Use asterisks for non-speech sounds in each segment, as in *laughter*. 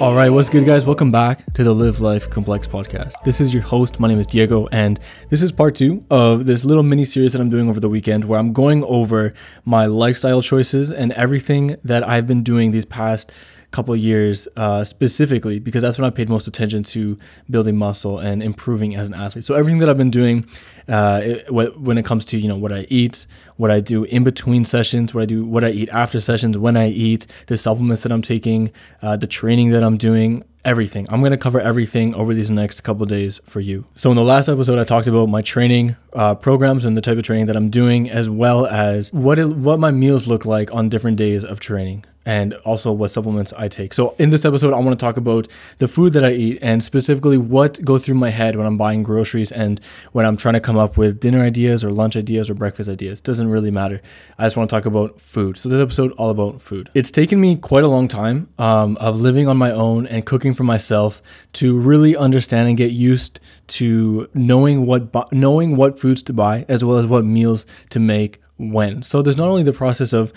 All right, what's good, guys? Welcome back to the Live Life Complex podcast. This is your host. My name is Diego, and this is part two of this little mini series that I'm doing over the weekend where I'm going over my lifestyle choices and everything that I've been doing these past couple years uh, specifically because that's when I paid most attention to building muscle and improving as an athlete. So everything that I've been doing uh, it, when it comes to you know what I eat, what I do in between sessions, what I do, what I eat after sessions, when I eat, the supplements that I'm taking, uh, the training that I'm doing, everything. I'm going to cover everything over these next couple days for you. So in the last episode, I talked about my training uh, programs and the type of training that I'm doing, as well as what it, what my meals look like on different days of training and also what supplements I take. So in this episode, I want to talk about the food that I eat and specifically what goes through my head when I'm buying groceries and when I'm trying to come up with dinner ideas or lunch ideas or breakfast ideas. Doesn't really matter. I just want to talk about food. So this episode all about food. It's taken me quite a long time um, of living on my own and cooking for myself to really understand and get used to knowing what bu- knowing what foods to buy as well as what meals to make when. So there's not only the process of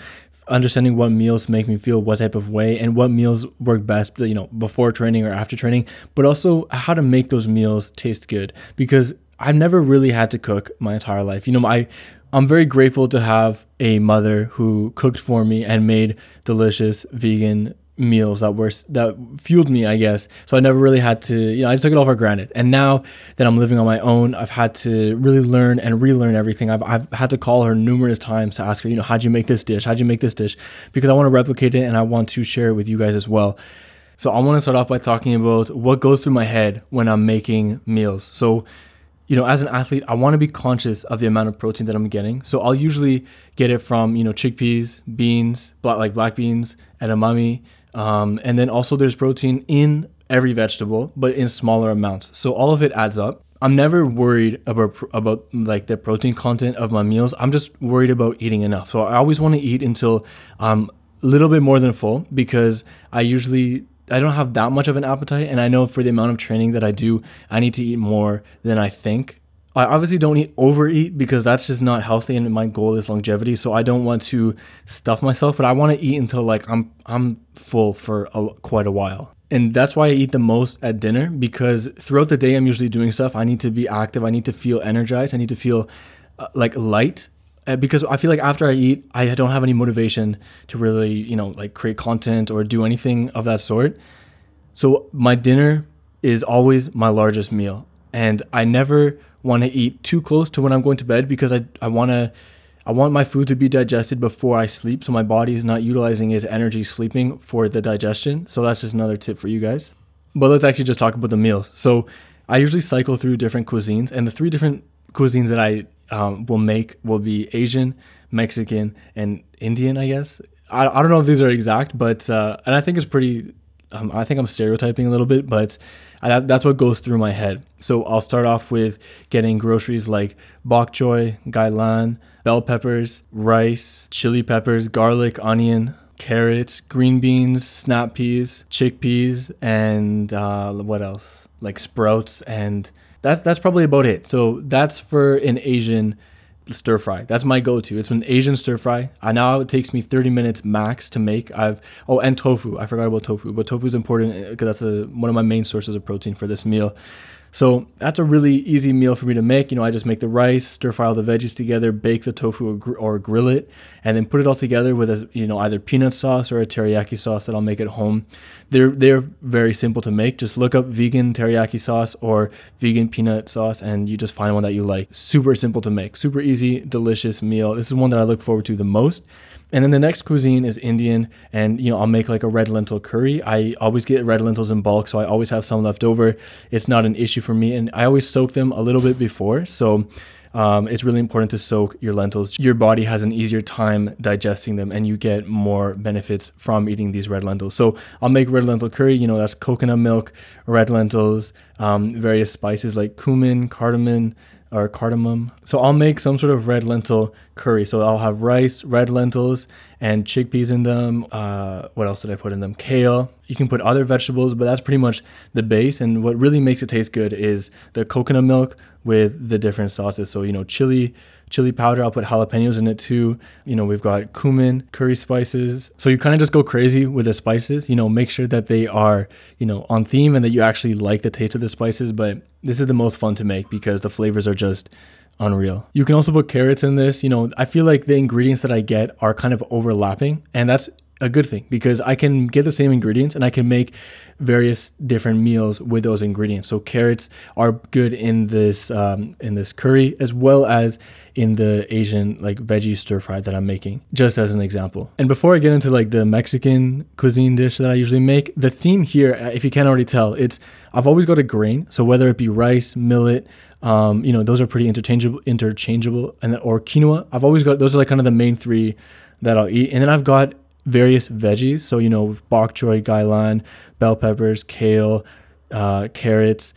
understanding what meals make me feel what type of way and what meals work best you know before training or after training but also how to make those meals taste good. Because i've never really had to cook my entire life. You know i i'm very grateful to have a mother who cooked for me and made delicious vegan meals that were that fueled me, I guess. So I never really had to, you know, I just took it all for granted. And now that I'm living on my own, I've had to really learn and relearn everything. I've I've had to call her numerous times to ask her, you know, how'd you make this dish? How'd you make this dish? Because I want to replicate it and I want to share it with you guys as well. So I want to start off by talking about what goes through my head when I'm making meals. So you know, as an athlete, I want to be conscious of the amount of protein that I'm getting. So I'll usually get it from, you know, chickpeas, beans, black, like black beans, edamame, um, and then also there's protein in every vegetable, but in smaller amounts. So all of it adds up. I'm never worried about about like the protein content of my meals. I'm just worried about eating enough. So I always want to eat until I'm a little bit more than full because I usually I don't have that much of an appetite, and I know for the amount of training that I do, I need to eat more than I think. I obviously don't eat overeat because that's just not healthy and my goal is longevity. So I don't want to stuff myself, but I want to eat until like I'm I'm full for a, quite a while. And that's why I eat the most at dinner because throughout the day I'm usually doing stuff. I need to be active, I need to feel energized, I need to feel uh, like light uh, because I feel like after I eat, I don't have any motivation to really, you know, like create content or do anything of that sort. So my dinner is always my largest meal and I never want to eat too close to when I'm going to bed because I, I want to I want my food to be digested before I sleep so my body is not utilizing its energy sleeping for the digestion. So that's just another tip for you guys. But let's actually just talk about the meals. So I usually cycle through different cuisines and the three different cuisines that I um, will make will be Asian, Mexican, and Indian, I guess. I, I don't know if these are exact, but uh, and I think it's pretty um, I think I'm stereotyping a little bit, but I, that's what goes through my head. So I'll start off with getting groceries like bok choy, gailan, bell peppers, rice, chili peppers, garlic, onion, carrots, green beans, snap peas, chickpeas, and uh, what else? Like sprouts, and that's that's probably about it. So that's for an Asian stir fry. That's my go-to. It's an Asian stir fry. I now it takes me 30 minutes max to make. I've oh and tofu. I forgot about tofu, but tofu is important uh, because that's a, one of my main sources of protein for this meal. So that's a really easy meal for me to make. You know, I just make the rice, stir fry all the veggies together, bake the tofu or, gr- or, grill it, and then put it all together with a you know either peanut sauce or a teriyaki sauce that I'll make at home. They're they're very simple to make. Just look up vegan teriyaki sauce or vegan peanut sauce, and you just find one that you like. Super simple to make, super easy, delicious meal. This is one that I look forward to the most. And then the next cuisine is Indian, and you know I'll make like a red lentil curry. I always get red lentils in bulk, so I always have some left over. It's not an issue for me, and I always soak them a little bit before. So um, it's really important to soak your lentils. Your body has an easier time digesting them, and you get more benefits from eating these red lentils. So I'll make red lentil curry. You know that's coconut milk, red lentils, um, various spices like cumin, cardamom or cardamom. So I'll make some sort of red lentil curry. So I'll have rice, red lentils, and chickpeas in them. Uh, what else did I put in them? Kale. You can put other vegetables, but that's pretty much the base. And what really makes it taste good is the coconut milk with the different sauces. So, you know, chili, chili powder. I'll put jalapenos in it too. You know, we've got cumin, curry spices. So you kind of just go crazy with the spices. You know, make sure that they are, you know, on theme and that you actually like the taste of the spices. But this is the most fun to make because the flavors are just unreal. You can also put carrots in this. You know, I feel like the ingredients that I get are kind of overlapping, and that's a good thing because I can get the same ingredients and I can make various different meals with those ingredients. So carrots are good in this um, in this curry as well as in the Asian like veggie stir fry that I'm making, just as an example. And before I get into like the Mexican cuisine dish that I usually make, the theme here, uh, if you can't already tell, it's I've always got a grain. So whether it be rice, millet, um, you know, those are pretty interchangeable, interchangeable, and then, or quinoa. I've always got those are like kind of the main three that I'll eat, and then I've got various veggies. So, you know, bok choy, gailan, bell peppers, kale, uh, carrots,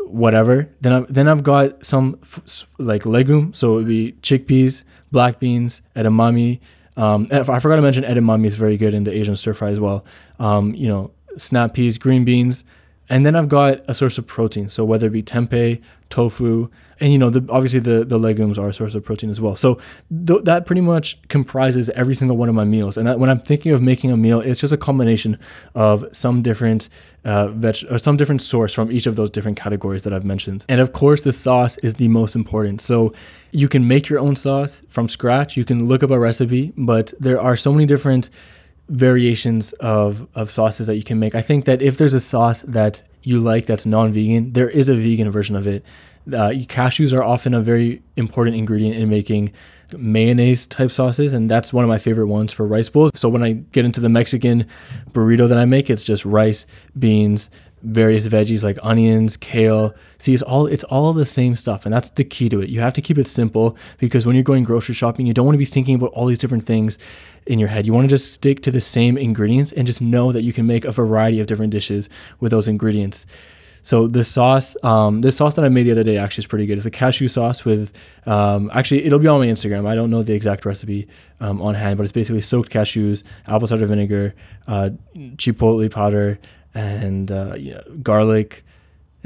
whatever. Then I've, then I've got some f- like legume. So it would be chickpeas, black beans, edamame. Um, I forgot to mention edamame is very good in the Asian stir fry as well. Um, you know, snap peas, green beans. And then I've got a source of protein. So whether it be tempeh, tofu, and you know, the, obviously the, the legumes are a source of protein as well. So th- that pretty much comprises every single one of my meals. And that, when I'm thinking of making a meal, it's just a combination of some different uh, veg or some different source from each of those different categories that I've mentioned. And of course, the sauce is the most important. So you can make your own sauce from scratch. You can look up a recipe, but there are so many different variations of of sauces that you can make. I think that if there's a sauce that you like that's non-vegan, there is a vegan version of it. Uh, cashews are often a very important ingredient in making mayonnaise type sauces, and that's one of my favorite ones for rice bowls. So when I get into the Mexican burrito that I make, it's just rice, beans, various veggies like onions, kale. See, it's all it's all the same stuff, and that's the key to it. You have to keep it simple because when you're going grocery shopping, you don't want to be thinking about all these different things in your head. You want to just stick to the same ingredients and just know that you can make a variety of different dishes with those ingredients. So the sauce, um, this sauce that I made the other day actually is pretty good. It's a cashew sauce with, um, actually it'll be on my Instagram. I don't know the exact recipe um, on hand, but it's basically soaked cashews, apple cider vinegar, uh, chipotle powder, and uh, yeah, garlic,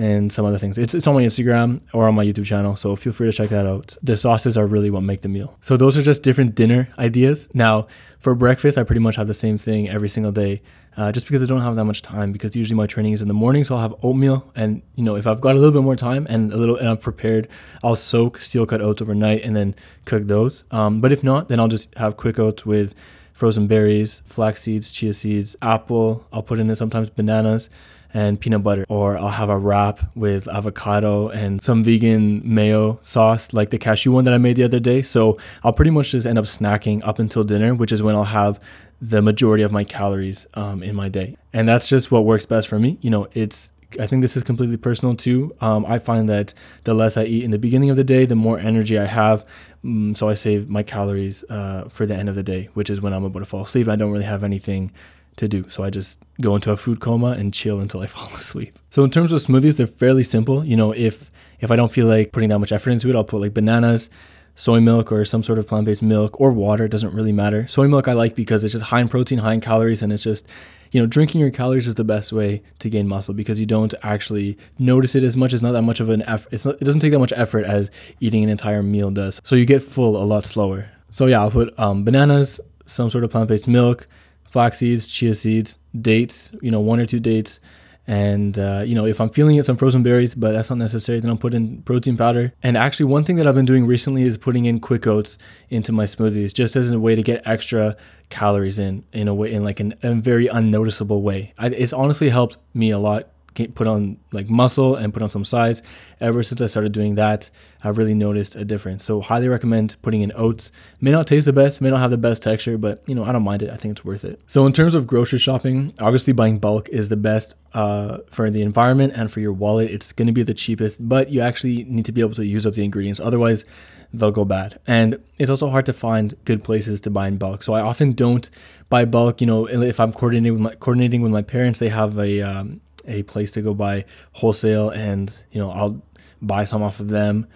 and some other things. It's, it's on my Instagram or on my YouTube channel, so feel free to check that out. The sauces are really what make the meal. So those are just different dinner ideas. Now, for breakfast, I pretty much have the same thing every single day, uh, just because I don't have that much time. Because usually my training is in the morning, so I'll have oatmeal, and you know if I've got a little bit more time and a little and I'm prepared, I'll soak steel cut oats overnight and then cook those. Um, but if not, then I'll just have quick oats with frozen berries, flax seeds, chia seeds, apple. I'll put in there sometimes bananas and peanut butter. Or I'll have a wrap with avocado and some vegan mayo sauce, like the cashew one that I made the other day. So I'll pretty much just end up snacking up until dinner, which is when I'll have the majority of my calories um, in my day. And that's just what works best for me. You know, it's I think this is completely personal too. Um, I find that the less I eat in the beginning of the day, the more energy I have. Um, so I save my calories uh, for the end of the day, which is when I'm about to fall asleep. I don't really have anything to do. So I just go into a food coma and chill until I *laughs* fall asleep. So in terms of smoothies, they're fairly simple. You know, if if I don't feel like putting that much effort into it, I'll put like bananas, soy milk or some sort of plant-based milk or water, it doesn't really matter. Soy milk I like because it's just high in protein, high in calories and it's just you know, drinking your calories is the best way to gain muscle because you don't actually notice it as much. It's not that much of an effort. Not, it doesn't take that much effort as eating an entire meal does. So you get full a lot slower. So yeah, I'll put um, bananas, some sort of plant-based milk, flax seeds, chia seeds, dates, you know, one or two dates. And, uh, you know, if I'm feeling it, some frozen berries, but that's not necessary, then I'll put in protein powder. And actually, one thing that I've been doing recently is putting in quick oats into my smoothies just as a way to get extra calories in, in a way, in like an, a very unnoticeable way. I, it's honestly helped me a lot put on like muscle and put on some size. Ever since I started doing that, I've really noticed a difference. So highly recommend putting in oats. May not taste the best, may not have the best texture, but you know I don't mind it. I think it's worth it. So in terms of grocery shopping, obviously buying bulk is the best uh, for the environment and for your wallet. It's going to be the cheapest, but you actually need to be able to use up the ingredients. Otherwise, they'll go bad. And it's also hard to find good places to buy in bulk. So I often don't buy bulk. You know, if I'm coordinating with my coordinating with my parents, they have a um, a place to go buy wholesale and you know I'll buy some off of them.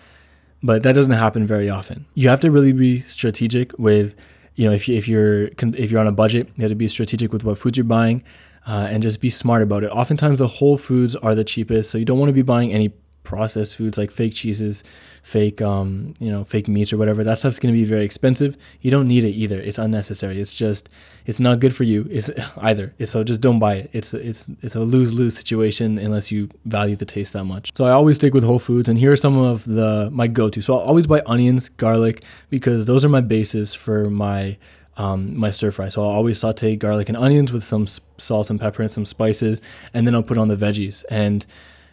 But that doesn't happen very often. You have to really be strategic with you know if, you, if you're if you're on a budget you have to be strategic with what foods you're buying uh, and just be smart about it. Oftentimes the whole foods are the cheapest so you don't want to be buying any processed foods like fake cheeses, fake um, you know, fake meats or whatever. That stuff's going to be very expensive. You don't need it either. It's unnecessary. It's just it's not good for you. It's *laughs* either. It's, so just don't buy it. It's it's it's a lose-lose situation unless you value the taste that much. So I always stick with whole foods and here are some of the my go-to. So I'll always buy onions, garlic because those are my bases for my um, my stir fry. So I'll always saute garlic and onions with some salt and pepper and some spices, and then I'll put on the veggies. And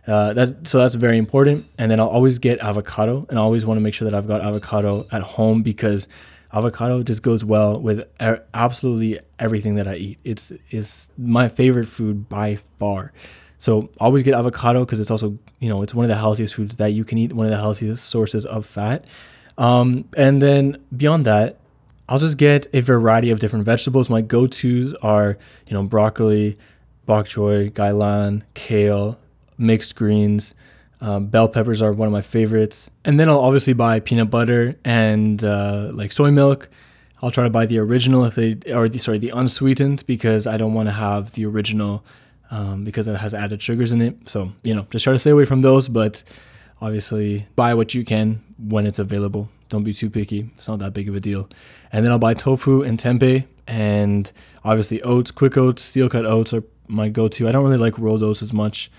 uh, that so that's very important. And then I'll always get avocado, and I always want to make sure that I've got avocado at home because avocado just goes well with er- absolutely everything that I eat. It's is my favorite food by far. So always get avocado because it's also you know it's one of the healthiest foods that you can eat, one of the healthiest sources of fat. Um, and then beyond that, I'll just get a variety of different vegetables. My go-tos are you know broccoli, bok choy, gailan, kale, mixed greens. Um, bell peppers are one of my favorites. And then I'll obviously buy peanut butter and uh, like soy milk. I'll try to buy the original if they, or the, sorry, the unsweetened because I don't want to have the original um, because it has added sugars in it. So, you know, just try to stay away from those, but obviously buy what you can when it's available. Don't be too picky. It's not that big of a deal. And then I'll buy tofu and tempeh and obviously oats, quick oats, steel cut oats are my go to. I don't really like rolled oats as much.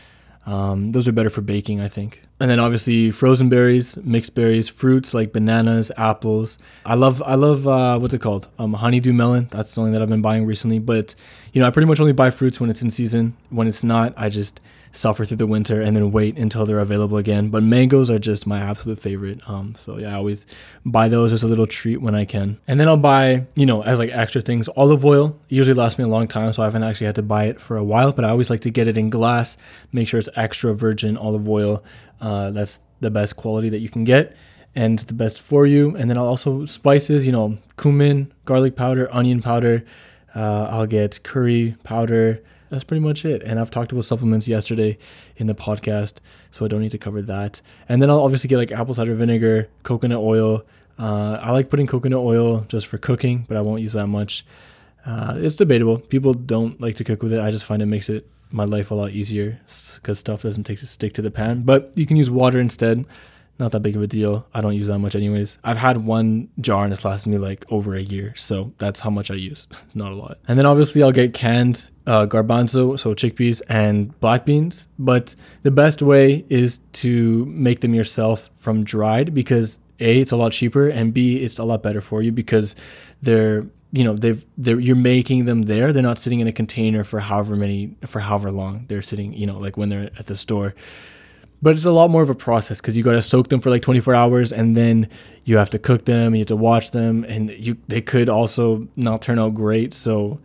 Um, those are better for baking, I think. And then obviously frozen berries, mixed berries, fruits like bananas, apples. I love I love uh, what's it called? Um, honeydew melon. That's something that I've been buying recently. But you know, I pretty much only buy fruits when it's in season. When it's not, I just suffer through the winter and then wait until they're available again. But mangoes are just my absolute favorite. Um, so yeah, I always buy those as a little treat when I can. And then I'll buy, you know, as like extra things, olive oil. It usually lasts me a long time, so I haven't actually had to buy it for a while. But I always like to get it in glass. Make sure it's extra virgin olive oil. Uh, that's the best quality that you can get and the best for you. And then I'll also spices, you know, cumin, garlic powder, onion powder. Uh, I'll get curry powder, that's pretty much it. And I've talked about supplements yesterday in the podcast, so I don't need to cover that. And then I'll obviously get like apple cider vinegar, coconut oil. Uh, I like putting coconut oil just for cooking, but I won't use that much. Uh, it's debatable. People don't like to cook with it. I just find it makes it my life a lot easier because stuff doesn't take to stick to the pan. But you can use water instead not that big of a deal. I don't use that much anyways. I've had one jar and it's lasted me like over a year, so that's how much I use. *laughs* It's not a lot. And then obviously I'll get canned uh, garbanzo, so chickpeas and black beans. But the best way is to make them yourself from dried because a it's a lot cheaper and b it's a lot better for you because they're you know they've they're you're making them there. They're not sitting in a container for however many for however long they're sitting you know like when they're at the store. But it's a lot more of a process because you got to soak them for like 24 hours and then you have to cook them you have to watch them and you they could also not turn out great. So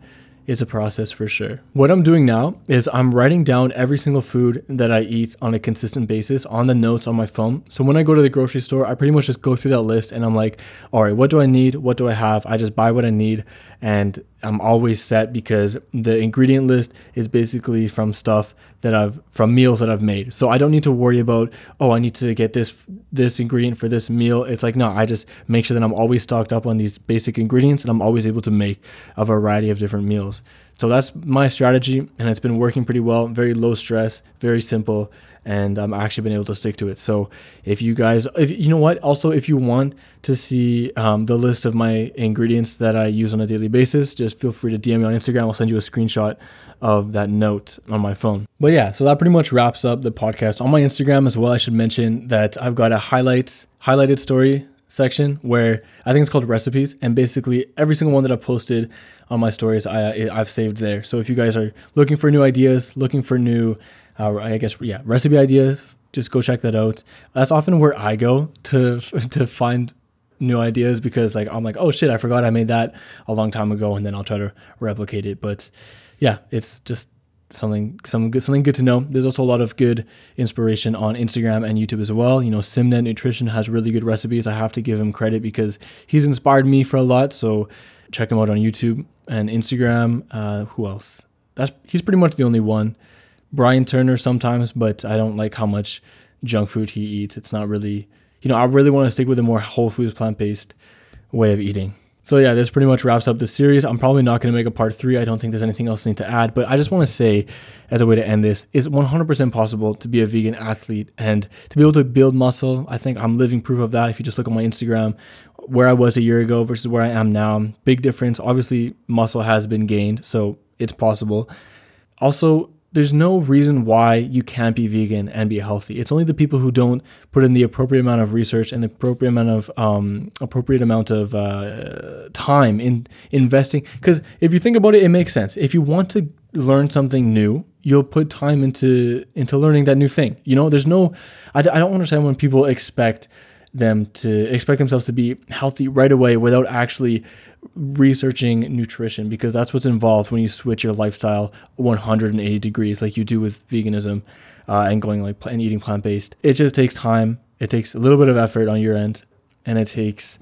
it's a process for sure. What I'm doing now is I'm writing down every single food that I eat on a consistent basis on the notes on my phone. So when I go to the grocery store, I pretty much just go through that list and I'm like, all right, what do I need? What do I have? I just buy what I need and I'm always set because the ingredient list is basically from stuff that I've from meals that I've made. So I don't need to worry about, oh, I need to get this this ingredient for this meal. It's like no, I just make sure that I'm always stocked up on these basic ingredients and I'm always able to make a variety of different meals. So that's my strategy and it's been working pretty well. Very low stress, very simple and I'm actually been able to stick to it. So if you guys, if you know what, also if you want to see um, the list of my ingredients that I use on a daily basis, just feel free to DM me on Instagram. I'll send you a screenshot of that note on my phone. But yeah, so that pretty much wraps up the podcast. On my Instagram as well, I should mention that I've got a highlights highlighted story section where I think it's called recipes, and basically every single one that I've posted on my stories, I I've saved there. So if you guys are looking for new ideas, looking for new uh, I guess yeah, recipe ideas. Just go check that out. That's often where I go to *laughs* to find new ideas because like I'm like, oh shit, I forgot I made that a long time ago, and then I'll try to replicate it. But yeah, it's just something some good something good to know. There's also a lot of good inspiration on Instagram and YouTube as well. You know, Simnett Nutrition has really good recipes. I have to give him credit because he's inspired me for a lot. So check him out on YouTube and Instagram. Uh, who else? That's he's pretty much the only one. Brian Turner sometimes, but I don't like how much junk food he eats. It's not really, you know, I really want to stick with a more whole foods, plant based way of eating. So yeah, this pretty much wraps up the series. I'm probably not going to make a part three. I don't think there's anything else I need to add, but I just want to say, as a way to end this, it's 100% possible to be a vegan athlete and to be able to build muscle. I think I'm living proof of that. If you just look at my Instagram, where I was a year ago versus where I am now, big difference. Obviously, muscle has been gained, so it's possible. Also, there's no reason why you can't be vegan and be healthy. It's only the people who don't put in the appropriate amount of research and the appropriate amount of um, appropriate amount of uh, time in investing. Because if you think about it, it makes sense. If you want to learn something new, you'll put time into into learning that new thing. You know, there's no. I, I don't understand when people expect them to expect themselves to be healthy right away without actually researching nutrition because that's what's involved when you switch your lifestyle 180 degrees like you do with veganism uh, and going like and eating plant based. It just takes time. It takes a little bit of effort on your end, and it takes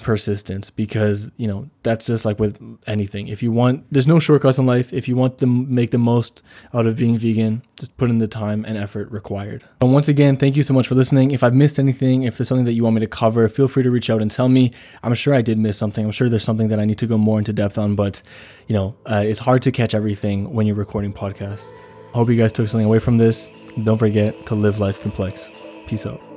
persistence because you know that's just like with anything. If you want there's no shortcuts in life. If you want to make the most out of being vegan just put in the time and effort required. And once again thank you so much for listening. If i've missed anything if there's something that you want me to cover feel free to reach out and tell me. I'm sure i did miss something. I'm sure there's something that i need to go more into depth on but you know uh, it's hard to catch everything when you're recording podcasts. I hope you guys took something away from this. Don't forget to live life complex. Peace out